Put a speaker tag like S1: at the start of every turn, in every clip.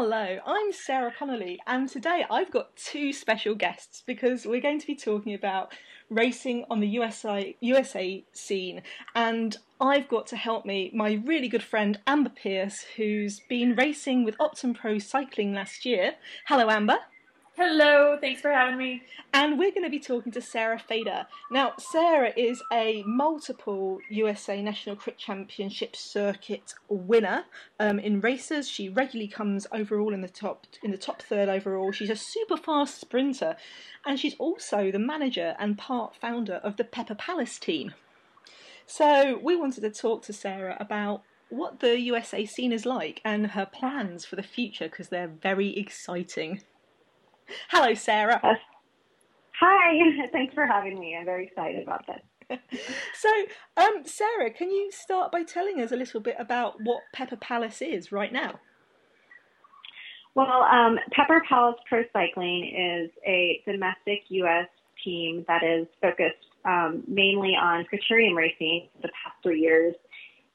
S1: Hello, I'm Sarah Connolly, and today I've got two special guests because we're going to be talking about racing on the USA, USA scene. And I've got to help me my really good friend Amber Pierce, who's been racing with Optum Pro Cycling last year. Hello, Amber.
S2: Hello, thanks for having me.
S1: And we're going to be talking to Sarah Fader. Now, Sarah is a multiple USA National Crit Championship circuit winner um, in races. She regularly comes overall in the top in the top third overall. She's a super fast sprinter, and she's also the manager and part founder of the Pepper Palace team. So we wanted to talk to Sarah about what the USA scene is like and her plans for the future because they're very exciting. Hello, Sarah. Uh,
S3: hi, thanks for having me. I'm very excited about this.
S1: so, um, Sarah, can you start by telling us a little bit about what Pepper Palace is right now?
S3: Well, um, Pepper Palace Pro Cycling is a domestic U.S. team that is focused um, mainly on criterium racing for the past three years.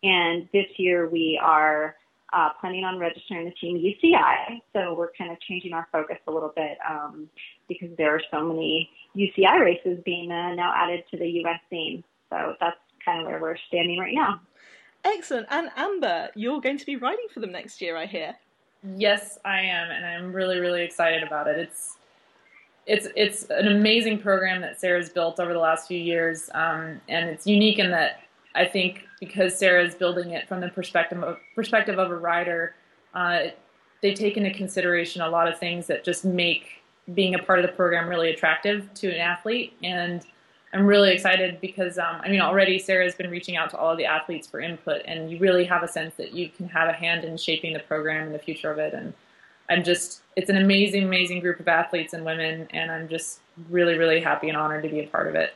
S3: And this year we are uh, planning on registering the team UCI. So we're kind of changing our focus a little bit um, because there are so many UCI races being uh, now added to the US scene. So that's kind of where we're standing right now.
S1: Excellent. And Amber, you're going to be riding for them next year, I hear.
S2: Yes, I am, and I'm really, really excited about it. It's it's it's an amazing program that Sarah's built over the last few years, um, and it's unique in that I think because Sarah is building it from the perspective of, perspective of a rider, uh, they take into consideration a lot of things that just make being a part of the program really attractive to an athlete. And I'm really excited because um, I mean already Sarah has been reaching out to all of the athletes for input, and you really have a sense that you can have a hand in shaping the program and the future of it. And I'm just it's an amazing, amazing group of athletes and women, and I'm just really, really happy and honored to be a part of it.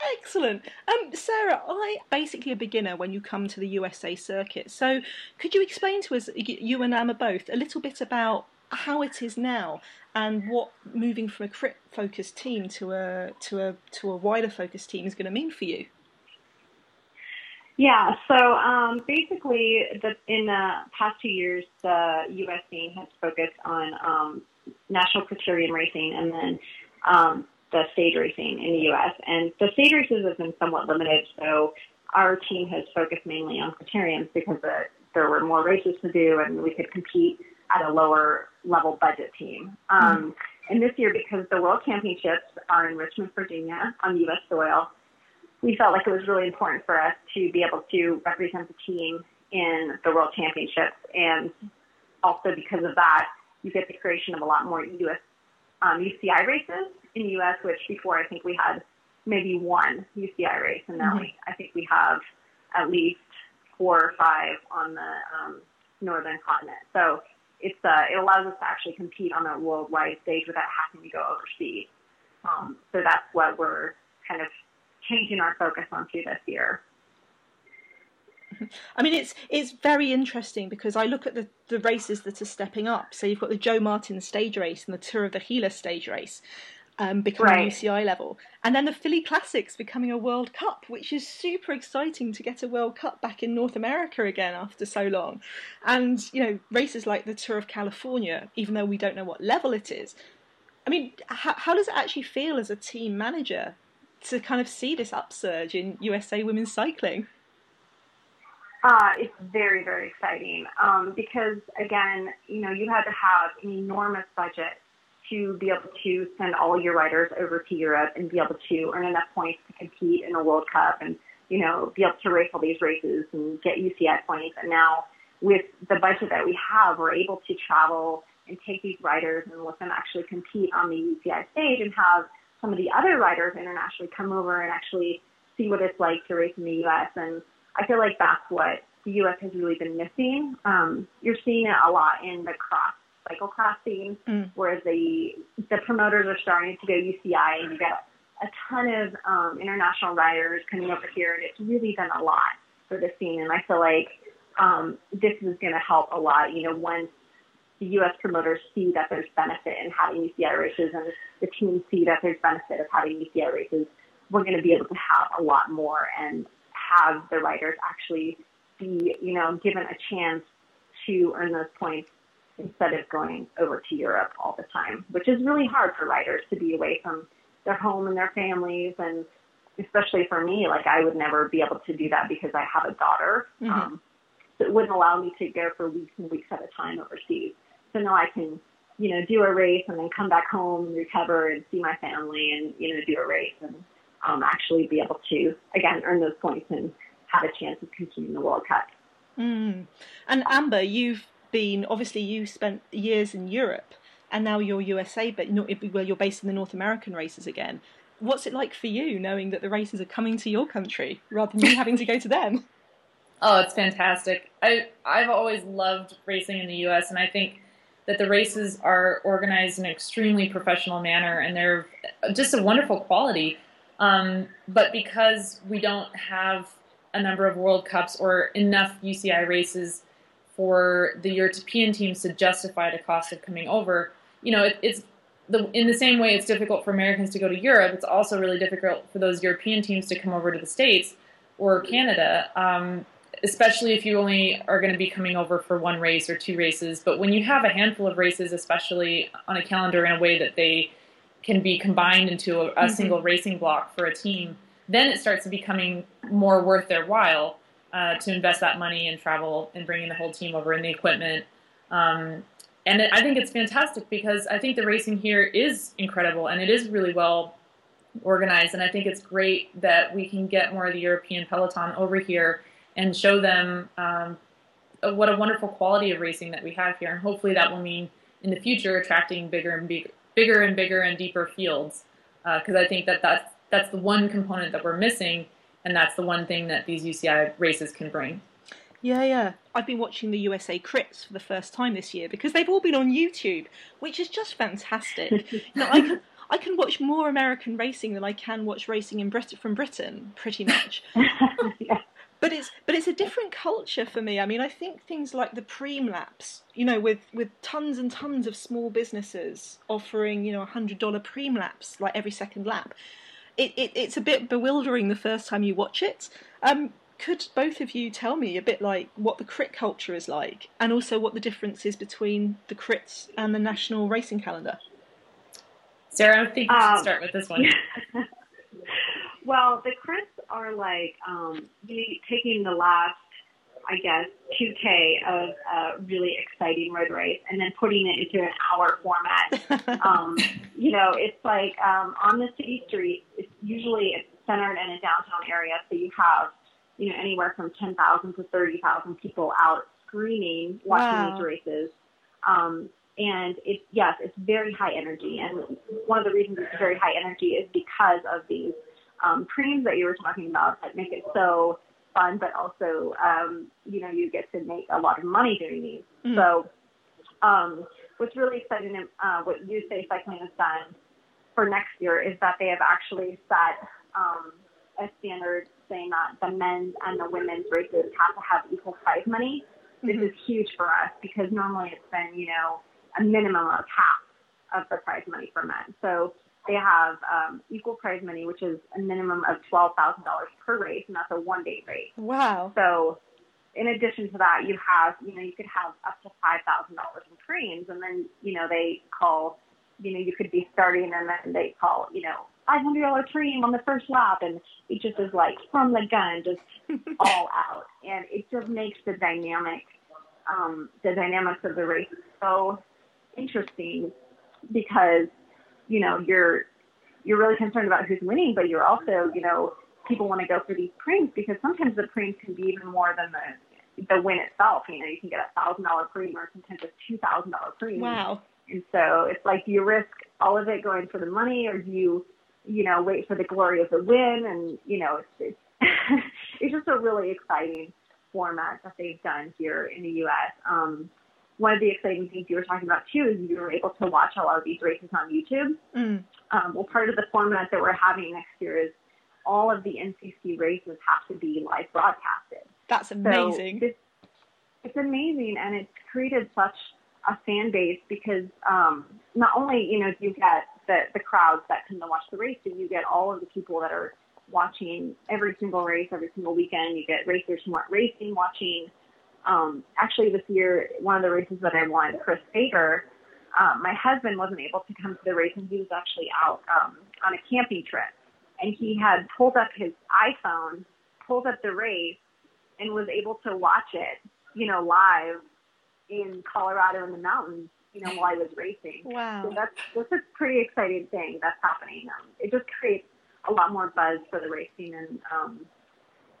S1: Excellent. Um, Sarah, I basically a beginner when you come to the USA circuit. So, could you explain to us, you and Amber both, a little bit about how it is now and what moving from a crit focused team to a to a to a wider focused team is going to mean for you?
S3: Yeah, so um, basically, the, in the past two years, the U.S. team has focused on um, national criterium racing and then um, the stage racing in the U.S. And the stage races have been somewhat limited, so our team has focused mainly on criteriums because the, there were more races to do and we could compete at a lower level budget team. Um, mm-hmm. And this year, because the World Championships are in Richmond, Virginia, on U.S. soil, we felt like it was really important for us to be able to represent the team in the World Championships. And also because of that, you get the creation of a lot more U.S. Um, UCI races in the U.S., which before I think we had maybe one UCI race, and now mm-hmm. we, I think we have at least four or five on the um, northern continent. So it's uh, it allows us to actually compete on a worldwide stage without having to go overseas. Um, so that's what we're kind of changing our focus onto this year.
S1: I mean, it's it's very interesting because I look at the, the races that are stepping up. So you've got the Joe Martin stage race and the Tour of the Gila stage race, um, becoming right. UCI level, and then the Philly Classics becoming a World Cup, which is super exciting to get a World Cup back in North America again after so long. And you know, races like the Tour of California, even though we don't know what level it is. I mean, how, how does it actually feel as a team manager to kind of see this upsurge in USA women's cycling?
S3: Uh, it's very, very exciting um, because, again, you know, you had to have an enormous budget to be able to send all your riders over to Europe and be able to earn enough points to compete in a World Cup and, you know, be able to race all these races and get UCI points. And now with the budget that we have, we're able to travel and take these riders and let them actually compete on the UCI stage and have some of the other riders internationally come over and actually see what it's like to race in the U.S. And I feel like that's what the U.S. has really been missing. Um, you're seeing it a lot in the cross cyclocross scene, mm. where the the promoters are starting to go UCI, and you get a ton of um, international riders coming over here, and it's really been a lot for the scene. And I feel like um, this is going to help a lot. You know, once the U.S. promoters see that there's benefit in having UCI races, and the teams see that there's benefit of having UCI races, we're going to be able to have a lot more and have the riders actually be, you know, given a chance to earn those points instead of going over to Europe all the time, which is really hard for writers to be away from their home and their families. And especially for me, like I would never be able to do that because I have a daughter. Mm-hmm. Um, so it wouldn't allow me to go for weeks and weeks at a time overseas. So now I can, you know, do a race and then come back home and recover and see my family and, you know, do a race and um, actually be able to, again, earn those points and have a chance of competing in the World Cup.
S1: Mm. And Amber, you've been obviously you spent years in Europe, and now you're USA, but not, well, you're based in the North American races again. What's it like for you knowing that the races are coming to your country rather than you having to go to them?
S2: Oh, it's fantastic. I I've always loved racing in the U.S. and I think that the races are organized in an extremely professional manner and they're just a wonderful quality. Um, but because we don't have a number of World Cups or enough UCI races for the European teams to justify the cost of coming over. You know, it, it's the, in the same way it's difficult for Americans to go to Europe. It's also really difficult for those European teams to come over to the States or Canada, um, especially if you only are going to be coming over for one race or two races. But when you have a handful of races, especially on a calendar in a way that they can be combined into a, a mm-hmm. single racing block for a team, then it starts to becoming more worth their while uh, to invest that money in travel and bringing the whole team over and the equipment. Um, and I think it's fantastic because I think the racing here is incredible and it is really well organized. And I think it's great that we can get more of the European peloton over here and show them um, what a wonderful quality of racing that we have here. And hopefully that will mean in the future attracting bigger and bigger, bigger and bigger and deeper fields. Because uh, I think that that's that's the one component that we're missing, and that's the one thing that these UCI races can bring.
S1: Yeah, yeah. I've been watching the USA Crits for the first time this year because they've all been on YouTube, which is just fantastic. you know, I can I can watch more American racing than I can watch racing in Brit- from Britain, pretty much. yeah. But it's but it's a different culture for me. I mean, I think things like the preem laps, you know, with with tons and tons of small businesses offering, you know, a hundred dollar preem laps like every second lap it, it, it's a bit bewildering the first time you watch it. Um, could both of you tell me a bit like what the crit culture is like, and also what the difference is between the crits and the national racing calendar?
S2: Sarah, I think you should um, start with this one.
S3: well, the crits are like um, taking the last I guess, 2K of a really exciting road race and then putting it into an hour format. um, you know, it's like um, on the city street, it's usually it's centered in a downtown area, so you have, you know, anywhere from 10,000 to 30,000 people out screaming, watching wow. these races. Um, and it's, yes, it's very high energy. And one of the reasons it's very high energy is because of these um, preems that you were talking about that make it so fun, but also, um, you know, you get to make a lot of money doing these. Mm-hmm. So, um, what's really exciting, uh, what USA Cycling has done for next year is that they have actually set um, a standard saying that the men's and the women's races have to have equal prize money. This mm-hmm. is huge for us because normally it's been, you know, a minimum of half of the prize money for men. So they have um, equal prize money, which is a minimum of twelve thousand dollars per race, and that's a one day race.
S1: Wow!
S3: So, in addition to that, you have you know you could have up to five thousand dollars in preems, and then you know they call you know you could be starting, and then they call you know five hundred dollar preem on the first lap, and it just is like from the gun, just all out, and it just makes the dynamic um, the dynamics of the race so interesting because you know, you're you're really concerned about who's winning, but you're also, you know, people want to go for these preems because sometimes the preems can be even more than the the win itself. You know, you can get a thousand dollar preem or sometimes a two thousand dollar preem.
S1: Wow.
S3: And so it's like, do you risk all of it going for the money, or do you, you know, wait for the glory of the win? And you know, it's it's, it's just a really exciting format that they've done here in the U.S. Um, one of the exciting things you were talking about too is you were able to watch a lot of these races on YouTube. Mm. Um, well, part of the format that we're having next year is all of the NCC races have to be live broadcasted.
S1: That's amazing.
S3: So this, it's amazing, and it's created such a fan base because um, not only you know do you get the the crowds that come to watch the race, but you get all of the people that are watching every single race every single weekend. You get racers who aren't racing watching Um, actually, this year, one of the races that I won, Chris Fader, um, my husband wasn't able to come to the race, and he was actually out um, on a camping trip, and he had pulled up his iPhone, pulled up the race, and was able to watch it, you know, live in Colorado in the mountains, you know, while I was racing.
S1: Wow.
S3: So that's that's a pretty exciting thing that's happening. Um, it just creates a lot more buzz for the racing, and um,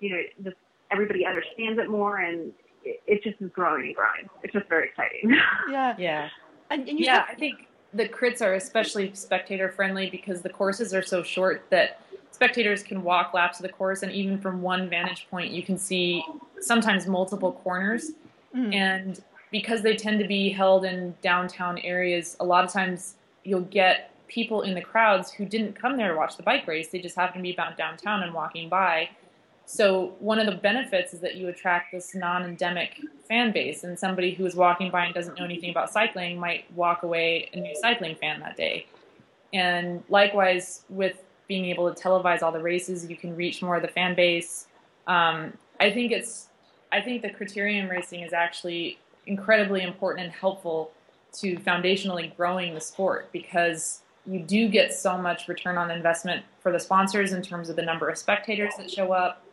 S3: you know, just everybody understands it more, and it, it just is growing and growing. It's just very exciting.
S1: Yeah.
S2: Yeah.
S1: And, and you
S2: Yeah,
S1: have-
S2: I think the crits are especially spectator friendly because the courses are so short that spectators can walk laps of the course and even from one vantage point you can see sometimes multiple corners
S1: Mm.
S2: and because they tend to be held in downtown areas a lot of times you'll get people in the crowds who didn't come there to watch the bike race. They just happen to be downtown and walking by. So one of the benefits is that you attract this non-endemic fan base and somebody who is walking by and doesn't know anything about cycling might walk away a new cycling fan that day. And likewise with being able to televise all the races you can reach more of the fan base. Um, i think it's i think the criterium racing is actually incredibly important and helpful to foundationally growing the sport because you do get so much return on investment for the sponsors in terms of the number of spectators that show up.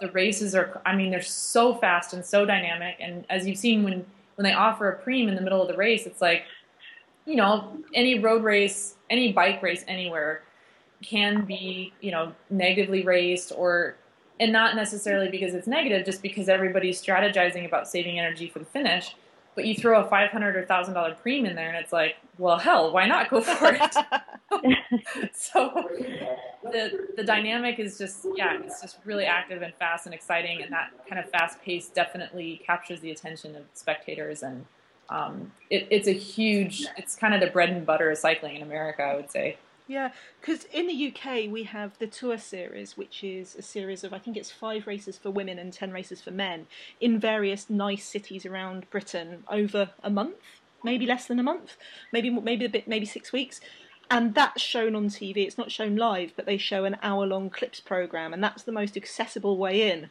S2: The races are i mean they're so fast and so dynamic. And as you've seen when when they offer a preem in the middle of the race it's like you know any road race any bike race anywhere can be you know negatively raced or and not necessarily because it's negative just because everybody's strategizing about saving energy for the finish but you throw a 500 or thousand dollar preem in there and it's like well hell why not go for it? So the the dynamic is just yeah it's just really active and fast and exciting and that kind of fast pace definitely captures the attention of spectators and um, it, it's a huge it's kind of the bread and butter of cycling in america i would say
S1: Yeah, because in the UK we have the Tour Series, which is a series of I think it's five races for women and ten races for men in various nice cities around Britain over a month, maybe less than a month, maybe maybe a bit, maybe six weeks, and that's shown on TV. It's not shown live, but they show an hour-long clips program, and that's the most accessible way in.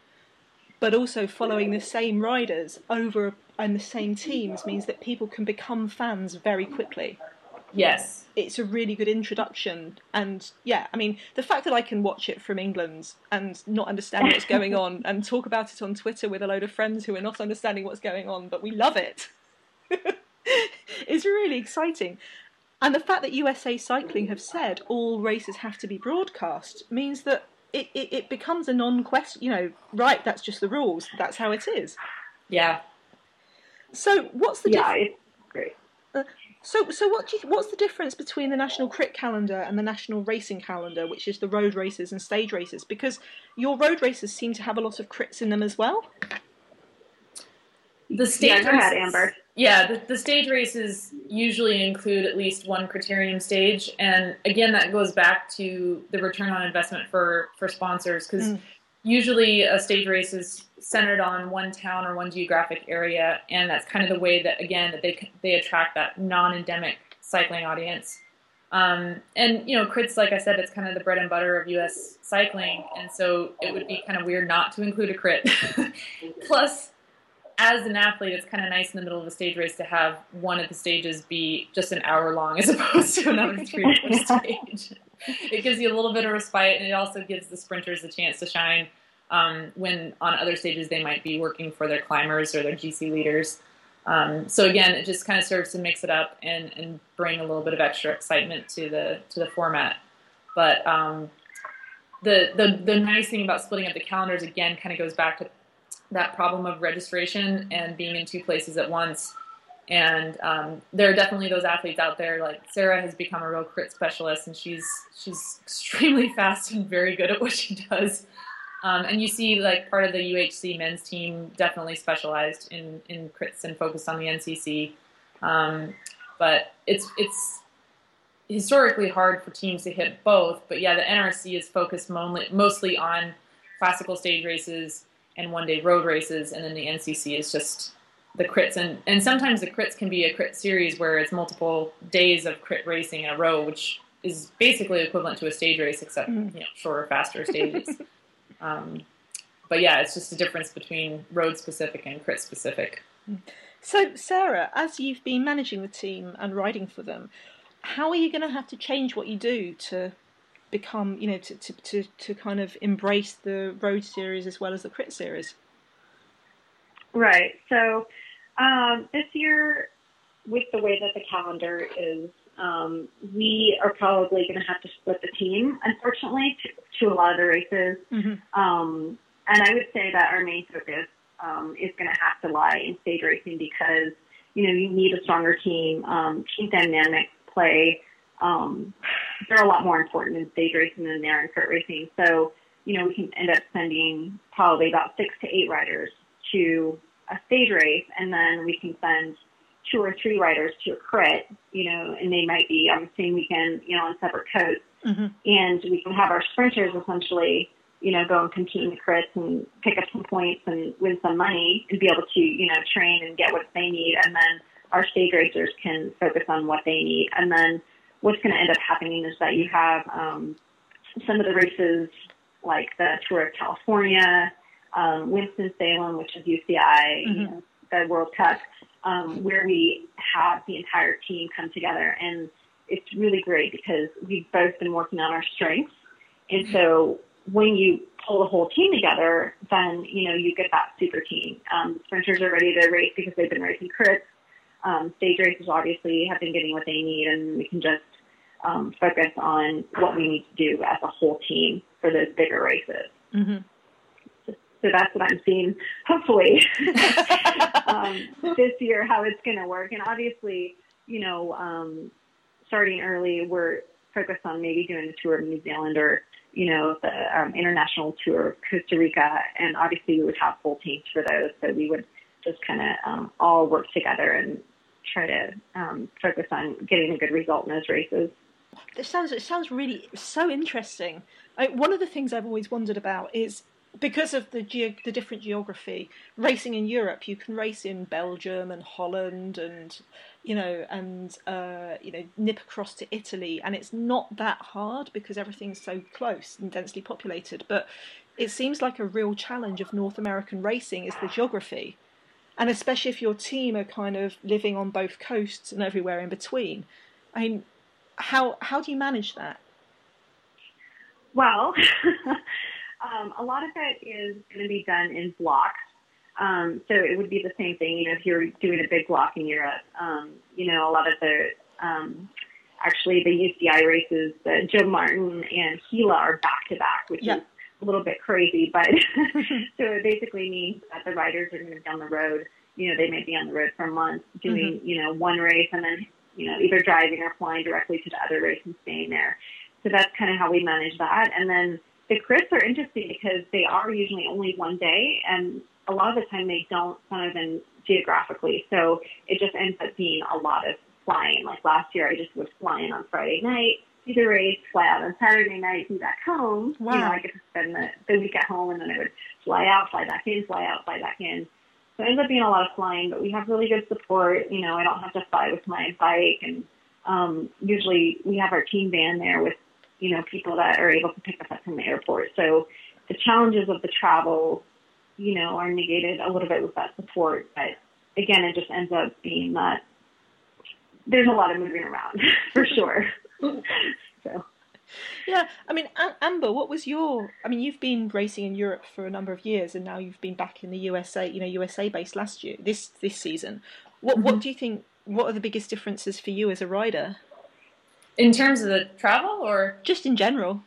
S1: But also following the same riders over and the same teams means that people can become fans very quickly
S2: yes.
S1: It's a really good introduction and yeah i mean the fact that i can watch it from england and not understand what's going on and talk about it on twitter with a load of friends who are not understanding what's going on but we love it is really exciting. And the fact that usa cycling have said all races have to be broadcast means that it, it, it becomes a non-question you know right that's just the rules that's how it is.
S2: Yeah.
S1: So what's the
S3: yeah,
S1: difference
S3: it's.
S1: So, so what do you, what's the difference between the national crit calendar and the national racing calendar, which is the road races and stage races? Because your road races seem to have a lot of crits in them as well.
S2: the stage
S3: Yeah,
S2: races-
S3: Amber.
S2: Yeah, the, the stage races usually include at least one criterium stage, and again, that goes back to the return on investment for for sponsors because
S1: Mm.
S2: Usually a stage race is centered on one town or one geographic area, and that's kind of the way that again that they they attract that non-endemic cycling audience. Um, and you know, crits, like I said, it's kind of the bread and butter of U.S. cycling, and so it would be kind of weird not to include a crit. Plus, as an athlete, it's kind of nice in the middle of a stage race to have one of the stages be just an hour long as opposed to another three-hour stage. It gives you a little bit of respite, and it also gives the sprinters a chance to shine um, when on other stages they might be working for their climbers or their GC leaders. Um, so again, it just kind of serves to mix it up and, and bring a little bit of extra excitement to the to the format. But um, the, the the nice thing about splitting up the calendars again kind of goes back to that problem of registration and being in two places at once. And um, there are definitely those athletes out there. Like Sarah has become a real crit specialist, and she's she's extremely fast and very good at what she does. Um, and you see, like part of the UHC men's team definitely specialized in in crits and focused on the NCC. Um, but it's it's historically hard for teams to hit both. But yeah, the NRC is focused mostly mostly on classical stage races and one day road races, and then the NCC is just the crits. And, and sometimes the crits can be a crit series where it's multiple days of crit racing in a row, which is basically equivalent to a stage race, except
S1: Mhm.
S2: you know shorter, faster stages. um, but yeah, it's just a difference between road specific and crit specific.
S1: So, Sarah, as you've been managing the team and riding for them, how are you going to have to change what you do to become, you know, to, to, to, to kind of embrace the road series as well as the crit series?
S3: Right. So, um, this year, with the way that the calendar is, um, we are probably going to have to split the team, unfortunately, to, to a lot of the races. Mm-hmm. Um, and I would say that our main focus um, is going to have to lie in stage racing because you know you need a stronger team. Um, team dynamic play um, they're a lot more important in stage racing than they are in crit racing. So you know we can end up sending probably about six to eight riders to a stage race, and then we can send two or three riders to a crit, you know, and they might be on the same weekend, you know, on separate coats. Mm-hmm. And we can have our sprinters essentially you know, go and compete in the crits and pick up some points and win some money and be able to, you know, train and get what they need. And then our stage racers can focus on what they need. And then what's going to end up happening is that you have um, some of the races like the Tour of California, um, Winston-Salem, which is UCI, mm-hmm. you know, the World Cup, um, where we have the entire team come together. And it's really great because we've both been working on our strengths. And so when you pull the whole team together, then you know you get that super team. Um, sprinters are ready to race because they've been racing crits. Um, stage races obviously have been getting what they need, and we can just um, focus on what we need to do as a whole team for those bigger races. Mm-hmm. So, that's what I'm seeing. Hopefully, um, this year how it's going to work, and obviously, you know, um, starting early, we're focused on maybe doing a tour of New Zealand or you know, the um, international tour of Costa Rica, and obviously we would have full teams for those, so we would just kind of um, all work together and try to um, focus on getting a good result in those races.
S1: It sounds it sounds really so interesting. I, one of the things I've always wondered about is because of the ge- the different geography, racing in Europe, you can race in Belgium and Holland and you know and uh, you know nip across to Italy, and it's not that hard because everything's so close and densely populated. But it seems like a real challenge of North American racing is the geography, and especially if your team are kind of living on both coasts and everywhere in between. I mean, how how do you manage that?
S3: Well. Um, a lot of it is going to be done in blocks. Um, so it would be the same thing, you know, if you're doing a big block in Europe. Um, you know, a lot of the um, actually the UCI races, the Joe Martin and Gila are back to back, which is a little bit crazy, but so it basically means that the riders are going to be on the road. You know, they may be on the road for a month doing, mm-hmm. you know, one race and then, you know, either driving or flying directly to the other race and staying there. So that's kind of how we manage that. And then the crits are interesting because they are usually only one day, and a lot of the time they don't of in geographically. So it just ends up being a lot of flying. Like last year, I just was flying on Friday night, do the race, fly out on Saturday night, be back home. Wow. You know, I get to spend the, the week at home, and then I would fly out, fly back in, fly out, fly back in. So it ends up being a lot of flying, but we have really good support. You know, I don't have to fly with my bike, and um, usually we have our team van there with you know, people that are able to pick us up from the airport. So the challenges of the travel, you know, are negated a little bit with that support. But again, it just ends up being that there's a lot of moving around for sure. so.
S1: Yeah, I mean, Amber, what was your? I mean, you've been racing in Europe for a number of years, and now you've been back in the USA. You know, USA based last year, this this season. What mm-hmm. what do you think? What are the biggest differences for you as a rider?
S2: In terms of the travel or
S1: just in general?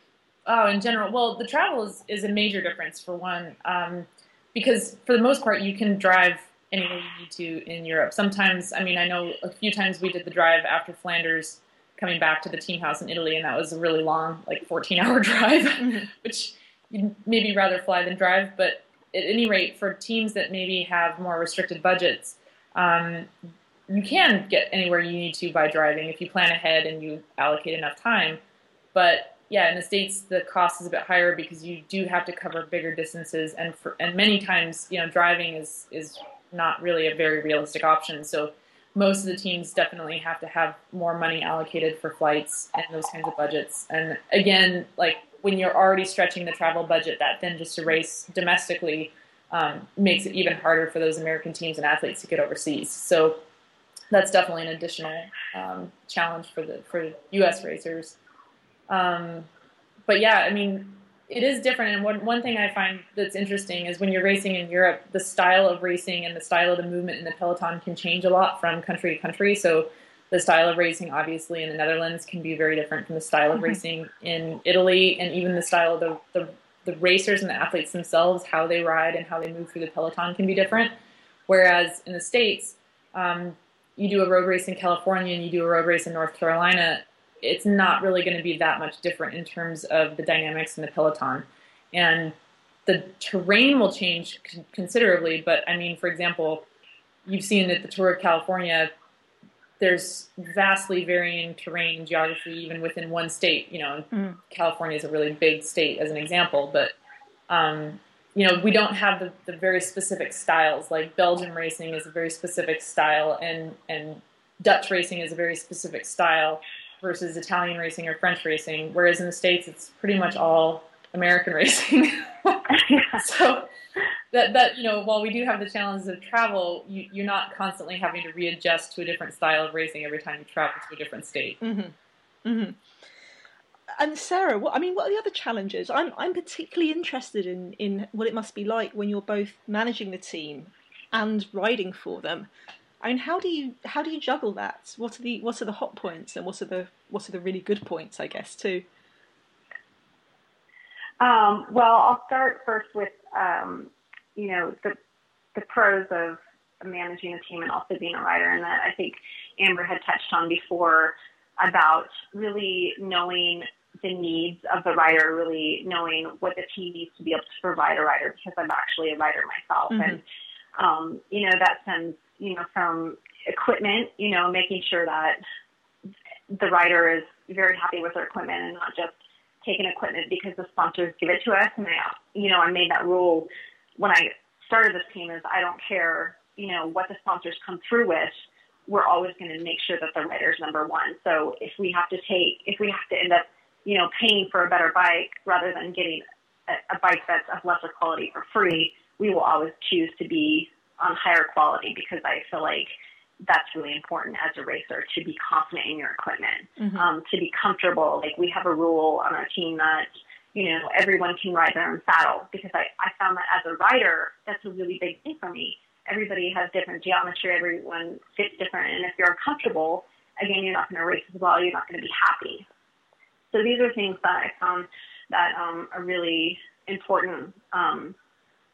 S2: Oh, in general. Well, the travel is, is a major difference for one, um, because for the most part, you can drive anywhere you need to in Europe. Sometimes, I mean, I know a few times we did the drive after Flanders coming back to the team house in Italy, and that was a really long, like 14 hour drive, mm-hmm. which you'd maybe rather fly than drive. But at any rate, for teams that maybe have more restricted budgets, um, you can get anywhere you need to by driving if you plan ahead and you allocate enough time. But yeah, in the states the cost is a bit higher because you do have to cover bigger distances, and for and many times you know driving is is not really a very realistic option. So most of the teams definitely have to have more money allocated for flights and those kinds of budgets. And again, like when you're already stretching the travel budget that then just to race domestically um, makes it even harder for those American teams and athletes to get overseas. So that's definitely an additional um, challenge for the for U.S. racers. Um, but yeah, I mean, it is different. And one one thing I find that's interesting is when you're racing in Europe, the style of racing and the style of the movement in the peloton can change a lot from country to country. So the style of racing, obviously, in the Netherlands can be very different from the style of mm-hmm. racing in Italy, and even the style of the, the the racers and the athletes themselves, how they ride and how they move through the peloton can be different. Whereas in the states, um, you do a road race in California and you do a road race in North Carolina, it's not really going to be that much different in terms of the dynamics in the peloton. And the terrain will change considerably, but I mean, for example, you've seen that the Tour of California, there's vastly varying terrain geography even within one state. You know, mm. California is a really big state as an example, but um, you know, we don't have the, the very specific styles. Like Belgian racing is a very specific style, and and Dutch racing is a very specific style versus Italian racing or French racing. Whereas in the states, it's pretty much all American racing. so that that you know, while we do have the challenges of travel, you, you're not constantly having to readjust to a different style of racing every time you travel to a different state.
S1: Mm-hmm. Mm-hmm and Sarah, what I mean, what are the other challenges? I'm I'm particularly interested in in what it must be like when you're both managing the team and riding for them. I mean, how do you how do you juggle that? What are the what are the hot points and what are the what are the really good points? I guess too.
S3: Um, well, I'll start first with um, you know the the pros of managing a team and also being a rider, and that I think Amber had touched on before about really knowing the needs of the rider, really knowing what the team needs to be able to provide a rider because I'm actually a rider myself. Mm-hmm. And, um, you know, that stems, you know, from equipment, you know, making sure that the rider is very happy with their equipment and not just taking equipment because the sponsors give it to us. And I, you know, I made that rule when I started this team is I don't care, you know, what the sponsors come through with we're always going to make sure that the rider's number one. So if we have to take, if we have to end up, you know, paying for a better bike rather than getting a, a bike that's of lesser quality for free, we will always choose to be on higher quality because I feel like that's really important as a racer to be confident in your equipment, mm-hmm. um, to be comfortable. Like we have a rule on our team that you know everyone can ride their own saddle because I, I found that as a rider that's a really big thing for me everybody has different geometry, everyone fits different, and if you're uncomfortable, again, you're not going to race as well, you're not going to be happy. So these are things that I found that um, are really important, um,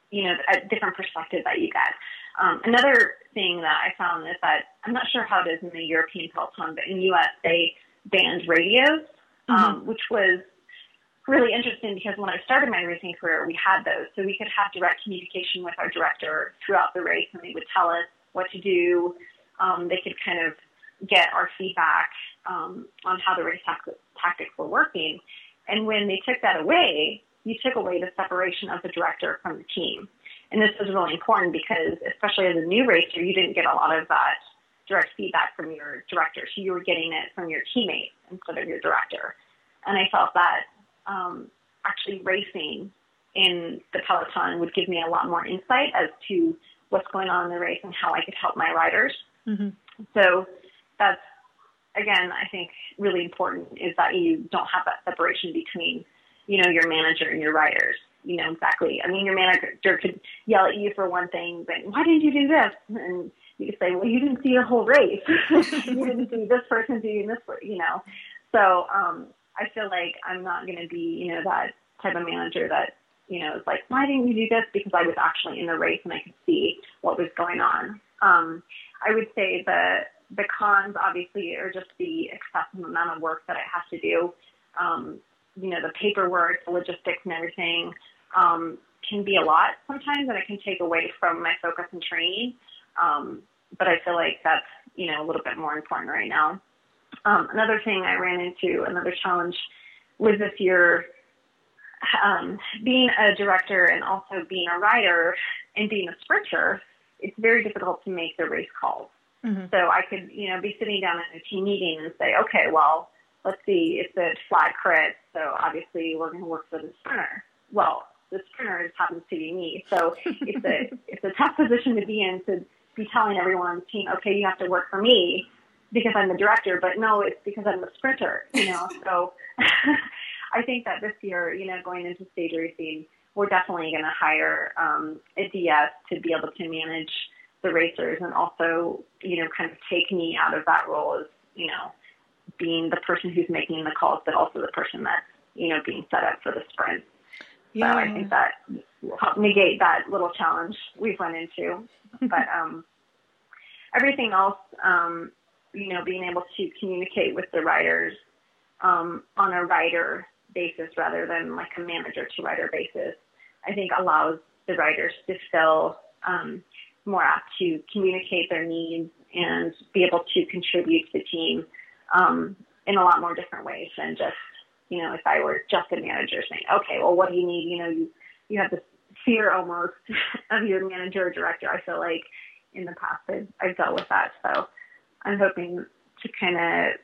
S3: you know, a different perspective that you get. Um, another thing that I found is that I'm not sure how it is in the European peloton, but in the U.S. they banned radios, mm-hmm. um, which was really interesting because when I started my racing career, we had those. So we could have direct communication with our director throughout the race, and they would tell us what to do. Um, they could kind of get our feedback um, on how the race tactics were working. And when they took that away, you took away the separation of the director from the team. And this was really important because, especially as a new racer, you didn't get a lot of that direct feedback from your director. So you were getting it from your teammates instead of your director. And I felt that um, actually racing in the peloton would give me a lot more insight as to what's going on in the race and how I could help my riders. Mm-hmm. So that's again, I think really important is that you don't have that separation between, you know, your manager and your riders. You know exactly. I mean, your manager could yell at you for one thing, but why didn't you do this? And you could say, well, you didn't see the whole race. you didn't see this person doing this, you know. So um, I feel like I'm not going to be, you know, that type of manager that, you know, is like, why didn't you do this? Because I was actually in the race and I could see what was going on. Um, I would say the the cons obviously are just the excessive amount of work that I have to do. Um, you know, the paperwork, the logistics, and everything um, can be a lot sometimes, and it can take away from my focus and training. Um, but I feel like that's you know a little bit more important right now. Um, another thing I ran into, another challenge was this year, um, being a director and also being a rider and being a sprinter, it's very difficult to make the race calls. Mm-hmm. So I could, you know, be sitting down in a team meeting and say, okay, well, let's see, it's a flat crit, so obviously we're going to work for the sprinter. Well, the sprinter just happens to be me, so it's a it's a tough position to be in to be telling everyone on the team, okay, you have to work for me because I'm the director, but no, it's because I'm the sprinter, you know. so I think that this year, you know, going into stage racing, we're definitely going to hire um, a DS to be able to manage the racers and also, you know, kind of take me out of that role as, you know, being the person who's making the calls, but also the person that's, you know, being set up for the sprint. Yeah. So I think that will help negate that little challenge we've run into. but um, everything else, um, you know, being able to communicate with the riders um, on a rider basis rather than like a manager to rider basis, I think allows the riders to feel um, more apt to communicate their needs and be able to contribute to the team um, in a lot more different ways than just, you know, if I were just a manager saying, okay, well, what do you need? You know, you, you have this fear almost of your manager or director. I feel like in the past I've, I've dealt with that. So I'm hoping to kind of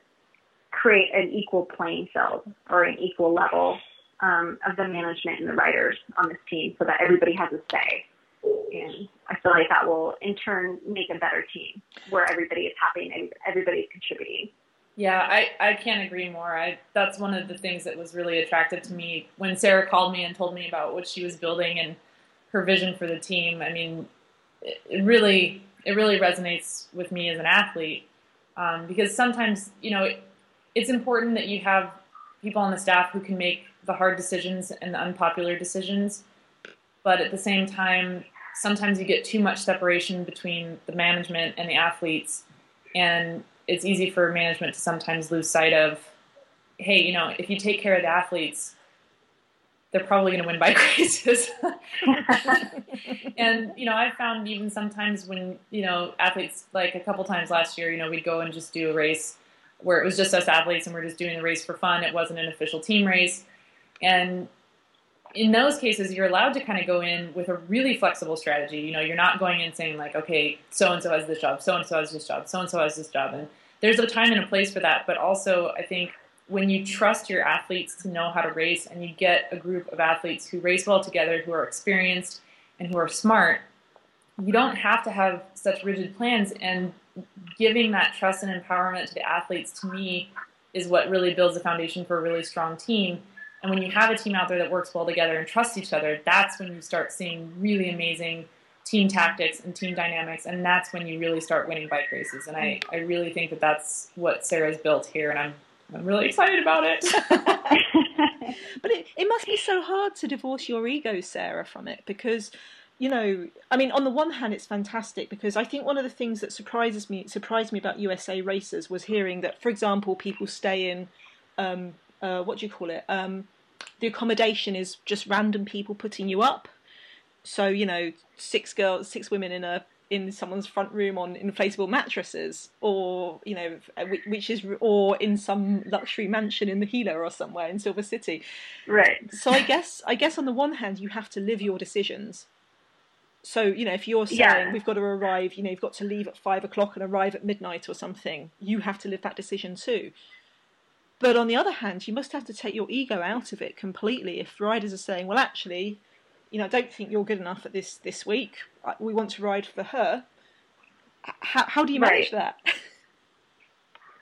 S3: create an equal playing field or an equal level um, of the management and the writers on this team so that everybody has a say. And I feel like that will in turn make a better team where everybody is happy and everybody is contributing.
S2: Yeah, I, I can't agree more. I that's one of the things that was really attractive to me when Sarah called me and told me about what she was building and her vision for the team. I mean, it, it really it really resonates with me as an athlete um, because sometimes you know it, it's important that you have people on the staff who can make the hard decisions and the unpopular decisions, but at the same time, sometimes you get too much separation between the management and the athletes, and it's easy for management to sometimes lose sight of, hey, you know, if you take care of the athletes, they're probably going to win bike races. and you know, I found even sometimes when you know athletes, like a couple times last year, you know, we'd go and just do a race where it was just us athletes and we're just doing the race for fun. It wasn't an official team race, and in those cases, you're allowed to kind of go in with a really flexible strategy. You know, you're not going in saying like, okay, so and so has this job, so and so has this job, so and so has this job, and there's a time and a place for that. But also, I think when you trust your athletes to know how to race and you get a group of athletes who race well together, who are experienced and who are smart, you don't have to have such rigid plans. And giving that trust and empowerment to the athletes, to me, is what really builds the foundation for a really strong team. And when you have a team out there that works well together and trusts each other, that's when you start seeing really amazing team tactics and team dynamics. And that's when you really start winning bike races. And I, I really think that that's what Sarah's built here. And I'm I'm really excited about it.
S1: but it, it must be so hard to divorce your ego, Sarah, from it because, you know, I mean, on the one hand, it's fantastic because I think one of the things that surprises me surprised me about USA racers was hearing that, for example, people stay in, um, uh, what do you call it? Um, the accommodation is just random people putting you up. So you know, six girls, six women in a in someone's front room on inflatable mattresses, or you know, which is or in some luxury mansion in the Gila or somewhere in Silver City.
S3: Right.
S1: So I guess I guess on the one hand you have to live your decisions. So you know, if you're saying
S3: yeah.
S1: we've got to arrive, you know, you've got to leave at five o'clock and arrive at midnight or something, you have to live that decision too. But on the other hand, you must have to take your ego out of it completely. If riders are saying, "Well, actually, you know, I don't think you're good enough at this this week. We want to ride for her. How, how do you manage right. that?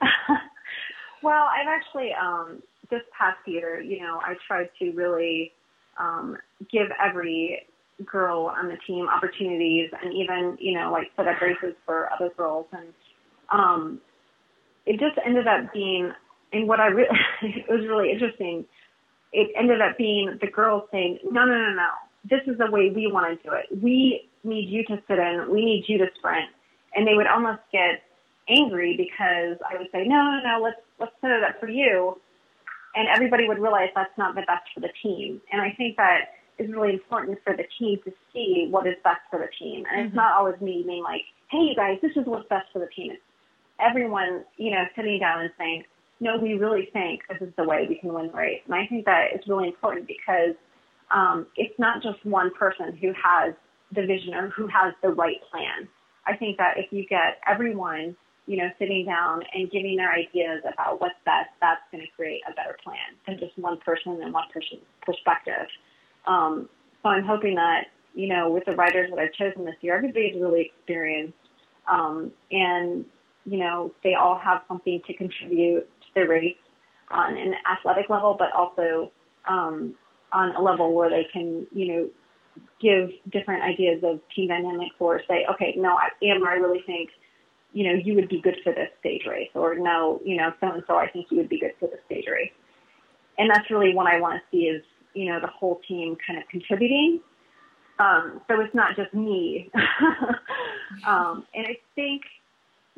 S3: well, I've actually um, this past year, you know, I tried to really um, give every girl on the team opportunities, and even you know, like set up races for other girls, and um, it just ended up being, and what I really it was really interesting. It ended up being the girls saying, "No, no, no, no this is the way we want to do it. We need you to sit in. We need you to sprint. And they would almost get angry because I would say, no, no, no, let's, let's set it up for you. And everybody would realize that's not the best for the team. And I think that is really important for the team to see what is best for the team. And mm-hmm. it's not always me being like, hey, you guys, this is what's best for the team. It's everyone, you know, sitting down and saying, no, we really think this is the way we can win the race. And I think that is really important because um, it's not just one person who has the vision or who has the right plan. I think that if you get everyone you know, sitting down and giving their ideas about what's best, that's going to create a better plan than just one person and one person's perspective. Um, so I'm hoping that, you know, with the writers that I've chosen this year, everybody's really experienced. Um, and, you know, they all have something to contribute the race on an athletic level, but also um, on a level where they can, you know, give different ideas of team dynamics or say, okay, no, I, Amber, I really think, you know, you would be good for this stage race, or no, you know, so and so, I think you would be good for this stage race. And that's really what I want to see is, you know, the whole team kind of contributing. Um, so it's not just me. um, and I think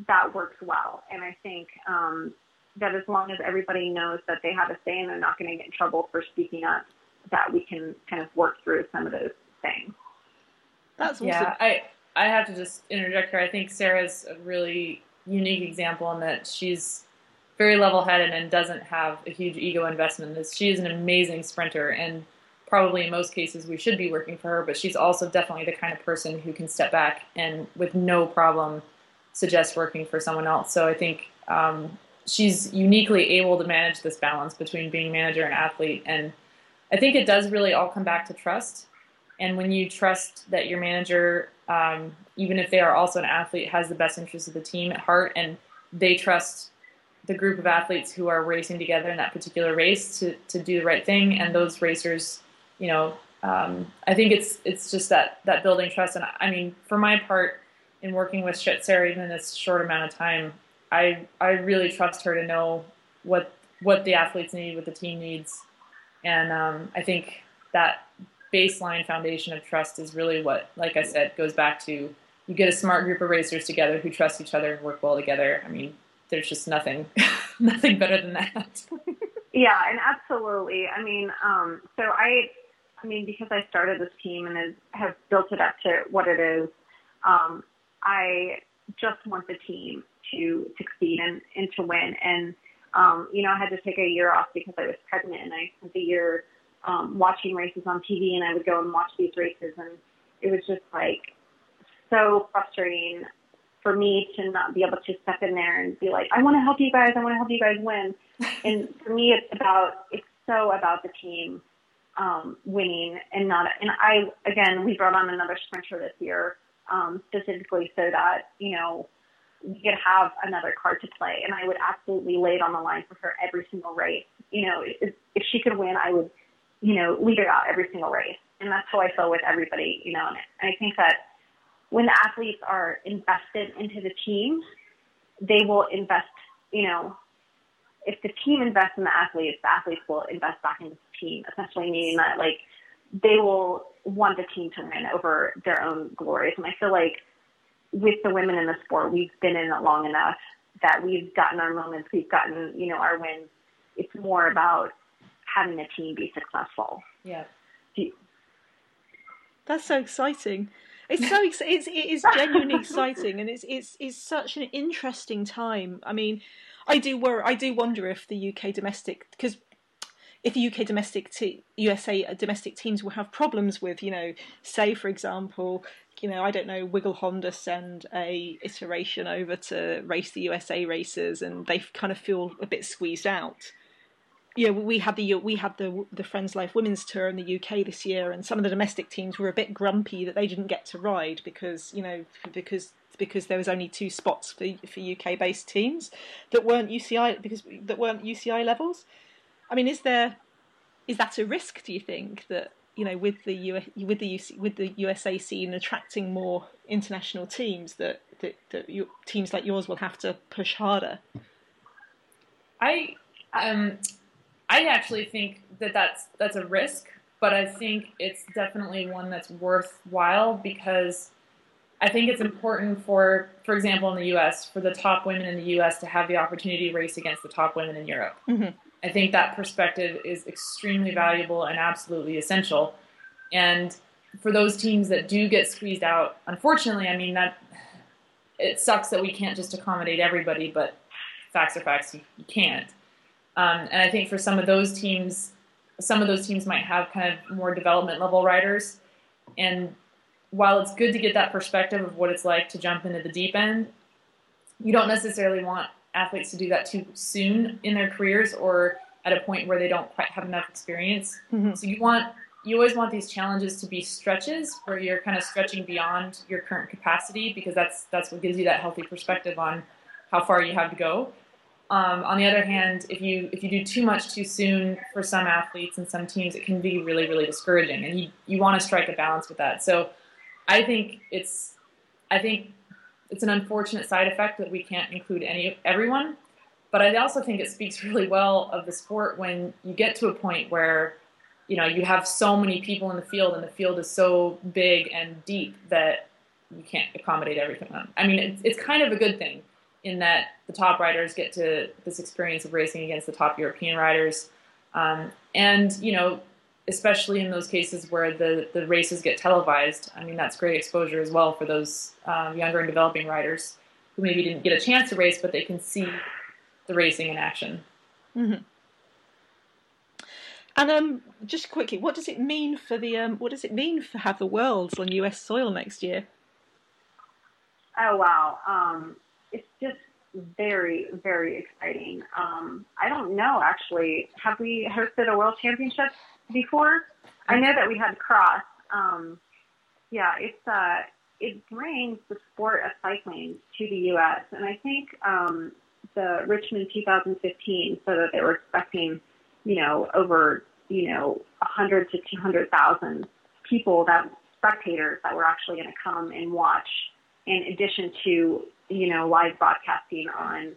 S3: that works well. And I think um, that as long as everybody knows that they have a say and they're not going to get in trouble for speaking up, that we can kind of work through some of those things.
S1: That's awesome.
S2: Yeah, I I have to just interject here. I think Sarah's a really unique example in that she's very level-headed and doesn't have a huge ego investment. This she is an amazing sprinter, and probably in most cases we should be working for her. But she's also definitely the kind of person who can step back and with no problem suggest working for someone else. So I think um, she's uniquely able to manage this balance between being manager and athlete. And I think it does really all come back to trust. And when you trust that your manager, um, even if they are also an athlete, has the best interest of the team at heart, and they trust the group of athletes who are racing together in that particular race to, to do the right thing, and those racers, you know, um, I think it's it's just that that building trust. And I mean, for my part, in working with Sarah even in this short amount of time, I I really trust her to know what what the athletes need, what the team needs, and um, I think that baseline foundation of trust is really what, like I said, goes back to you get a smart group of racers together who trust each other and work well together. I mean, there's just nothing nothing better than that.
S3: yeah, and absolutely. I mean, um, so I I mean, because I started this team and have built it up to what it is, um, I just want the team to succeed and, and to win. And, um, you know, I had to take a year off because I was pregnant and I spent the year um, watching races on TV and I would go and watch these races and it was just like so frustrating for me to not be able to step in there and be like, I want to help you guys. I want to help you guys win. and for me, it's about, it's so about the team um, winning and not, and I, again, we brought on another sprinter this year um, specifically so that, you know, we could have another card to play. And I would absolutely lay it on the line for her every single race. You know, if, if she could win, I would, you know, lead her out every single race. And that's how I feel with everybody, you know, and I think that when the athletes are invested into the team, they will invest, you know, if the team invests in the athletes, the athletes will invest back into the team, essentially meaning that like they will want the team to win over their own glories. And I feel like with the women in the sport, we've been in it long enough that we've gotten our moments, we've gotten, you know, our wins. It's more about having the team be successful.
S2: Yeah.
S1: That's so exciting. It's so it's, it's it is genuinely exciting, and it's it's it's such an interesting time. I mean, I do worry. I do wonder if the UK domestic because if UK domestic te- USA uh, domestic teams will have problems with, you know, say for example, you know, I don't know, Wiggle Honda send a iteration over to race the USA races, and they kind of feel a bit squeezed out. Know, we had the we had the the Friends Life Women's Tour in the UK this year, and some of the domestic teams were a bit grumpy that they didn't get to ride because you know because because there was only two spots for for UK based teams that weren't UCI because that weren't UCI levels. I mean, is there is that a risk? Do you think that you know with the U, with the UC, with the USA scene attracting more international teams that that, that you, teams like yours will have to push harder?
S2: I um I actually think that that's that's a risk, but I think it's definitely one that's worthwhile because I think it's important for, for example, in the U.S., for the top women in the U.S. to have the opportunity to race against the top women in Europe.
S1: Mm-hmm.
S2: I think that perspective is extremely valuable and absolutely essential. And for those teams that do get squeezed out, unfortunately, I mean that it sucks that we can't just accommodate everybody, but facts are facts. You, can't. Um, and I think for some of those teams, some of those teams might have kind of more development level riders. And while it's good to get that perspective of what it's like to jump into the deep end, you don't necessarily want athletes to do that too soon in their careers or at a point where they don't quite have enough experience. Mm-hmm. So you want you always want these challenges to be stretches where you're kind of stretching beyond your current capacity because that's that's what gives you that healthy perspective on how far you have to go. Um, on the other hand, if you if you do too much too soon for some athletes and some teams, it can be really really discouraging, and you you want to strike a balance with that. So, I think it's I think it's an unfortunate side effect that we can't include any everyone, but I also think it speaks really well of the sport when you get to a point where you know you have so many people in the field and the field is so big and deep that you can't accommodate everything. I mean, it's, it's kind of a good thing in that the top riders get to this experience of racing against the top European riders. Um, and, you know, especially in those cases where the, the races get televised, I mean, that's great exposure as well for those um, younger and developing riders who maybe didn't get a chance to race, but they can see the racing in action.
S1: Mm-hmm. And um, just quickly, what does it mean for the um, what does it mean for have the worlds on U.S. soil next year?
S3: Oh wow! Um, it's just very, very exciting. Um, I don't know actually. Have we hosted a world championship before? I know that we had cross. Um, yeah, it's uh, it brings the sport of cycling to the U.S. and I think um, the Richmond 2015 so that they were expecting, you know, over you know 100 to 200,000 people that spectators that were actually going to come and watch in addition to you know, live broadcasting on,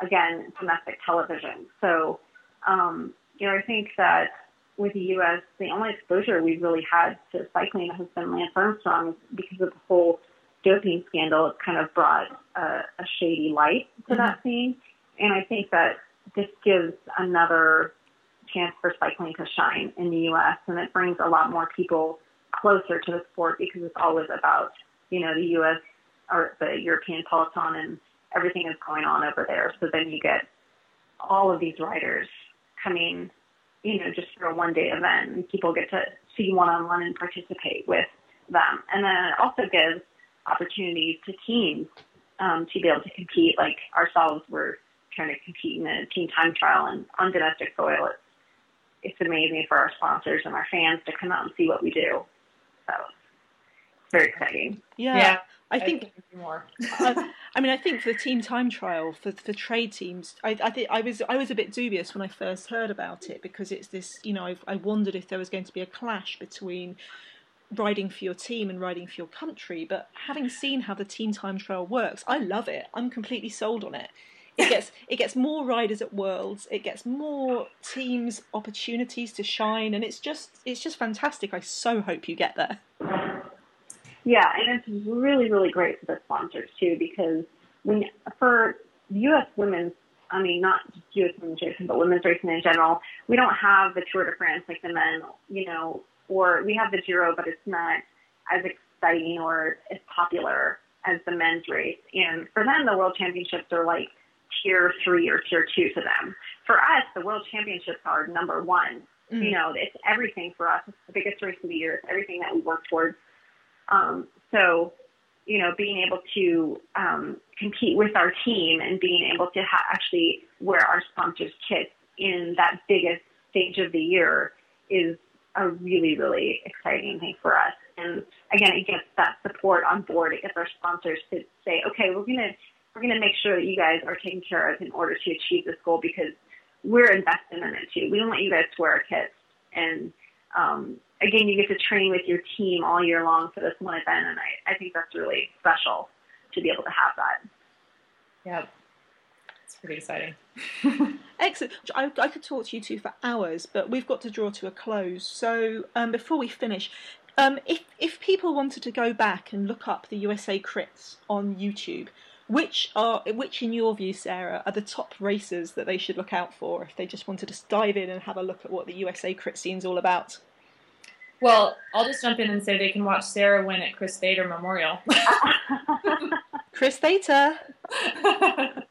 S3: again, domestic television. So, um, you know, I think that with the U.S., the only exposure we've really had to cycling has been Lance Armstrong because of the whole doping scandal. It's kind of brought a, a shady light to mm-hmm. that scene. And I think that this gives another chance for cycling to shine in the U.S. and it brings a lot more people closer to the sport because it's always about, you know, the U.S or the European peloton and everything is going on over there. So then you get all of these riders coming, you know, just for a one day event and people get to see one on one and participate with them. And then it also gives opportunities to teams um, to be able to compete like ourselves. We're trying to compete in a team time trial and on domestic soil. It's, it's amazing for our sponsors and our fans to come out and see what we do. So very exciting.
S1: Yeah. yeah. I think more. I, I, mean, I think for the team time trial for for trade teams, I, I think I was I was a bit dubious when I first heard about it because it's this. You know, I've, I wondered if there was going to be a clash between riding for your team and riding for your country. But having seen how the team time trial works, I love it. I'm completely sold on it. It gets it gets more riders at Worlds. It gets more teams opportunities to shine, and it's just it's just fantastic. I so hope you get there.
S3: Yeah, and it's really, really great for the sponsors too because when for U.S. women's, I mean, not just U.S. women's racing, but women's racing in general, we don't have the Tour de France like the men, you know, or we have the Giro, but it's not as exciting or as popular as the men's race. And for them, the World Championships are like tier three or tier two to them. For us, the World Championships are number one. Mm. You know, it's everything for us. It's the biggest race of the year. It's everything that we work towards um, so, you know, being able to um, compete with our team and being able to ha- actually wear our sponsors' kits in that biggest stage of the year is a really, really exciting thing for us. And again, it gets that support on board. It gets our sponsors to say, okay, we're gonna we're gonna make sure that you guys are taken care of in order to achieve this goal because we're invested in it too. We don't want you guys to wear our kits and um, again, you get to train with your team all year long for this one event, and I, I think that's really special to be able to have that.
S2: Yeah, it's pretty exciting.
S1: Excellent. I, I, could talk to you two for hours, but we've got to draw to a close. So um, before we finish, um, if if people wanted to go back and look up the USA Crits on YouTube, which are which in your view, Sarah, are the top races that they should look out for if they just wanted to dive in and have a look at what the USA Crit scene's all about?
S2: Well, I'll just jump in and say they can watch Sarah win at Chris Thater Memorial.
S1: Chris Thater.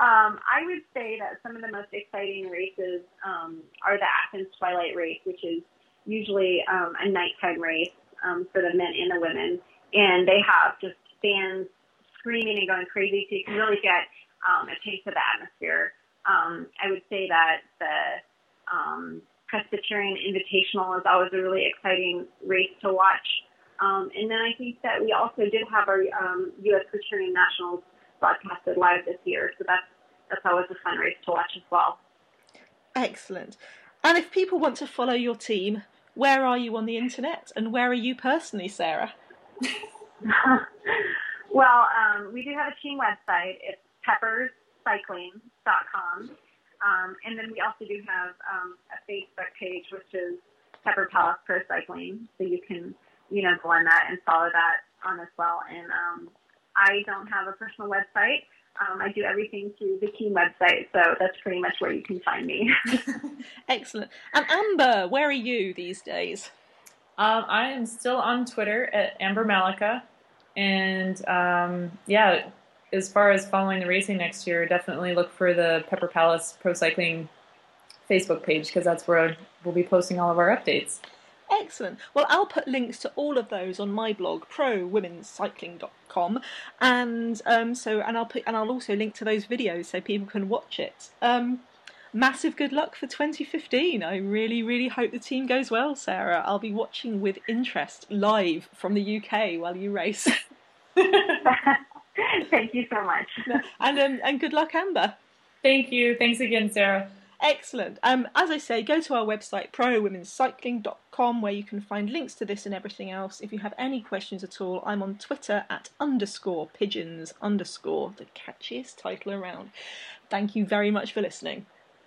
S3: Um, I would say that some of the most exciting races um, are the Athens Twilight Race, which is usually um, a nighttime race um, for the men and the women, and they have just fans screaming and going crazy, so you can really get um, a taste of the atmosphere. Um, I would say that the um, Presbyterian Invitational is always a really exciting race to watch. Um, and then I think that we also did have our um, U.S. Presbyterian Nationals broadcasted live this year, so that's that's always a fun race to watch as well.
S1: Excellent. And if people want to follow your team, where are you on the internet, and where are you personally, Sarah?
S3: well, um, we do have a team website. It's pepperscycling.com. Um, and then we also do have um, a Facebook page, which is Pepper Palace Pro Cycling. So you can, you know, go on that and follow that on as well. And um, I don't have a personal website. Um, I do everything through the team website, so that's pretty much where you can find me.
S1: Excellent. And Amber, where are you these days?
S2: Um, I am still on Twitter at Amber Malika, and um, yeah, as far as following the racing next year, definitely look for the Pepper Palace Pro Cycling Facebook page because that's where we'll be posting all of our updates.
S1: Excellent. Well, I'll put links to all of those on my blog, prowomenscycling.com, and um, so and I'll put and I'll also link to those videos so people can watch it. Um, massive good luck for 2015. I really, really hope the team goes well, Sarah. I'll be watching with interest live from the UK while you race.
S3: Thank you so much.
S1: And um, and good luck, Amber.
S2: Thank you. Thanks again, Sarah.
S1: Excellent. Um, as I say, go to our website, prowomenscycling.com, where you can find links to this and everything else. If you have any questions at all, I'm on Twitter at underscore pigeons underscore, the catchiest title around. Thank you very much for listening.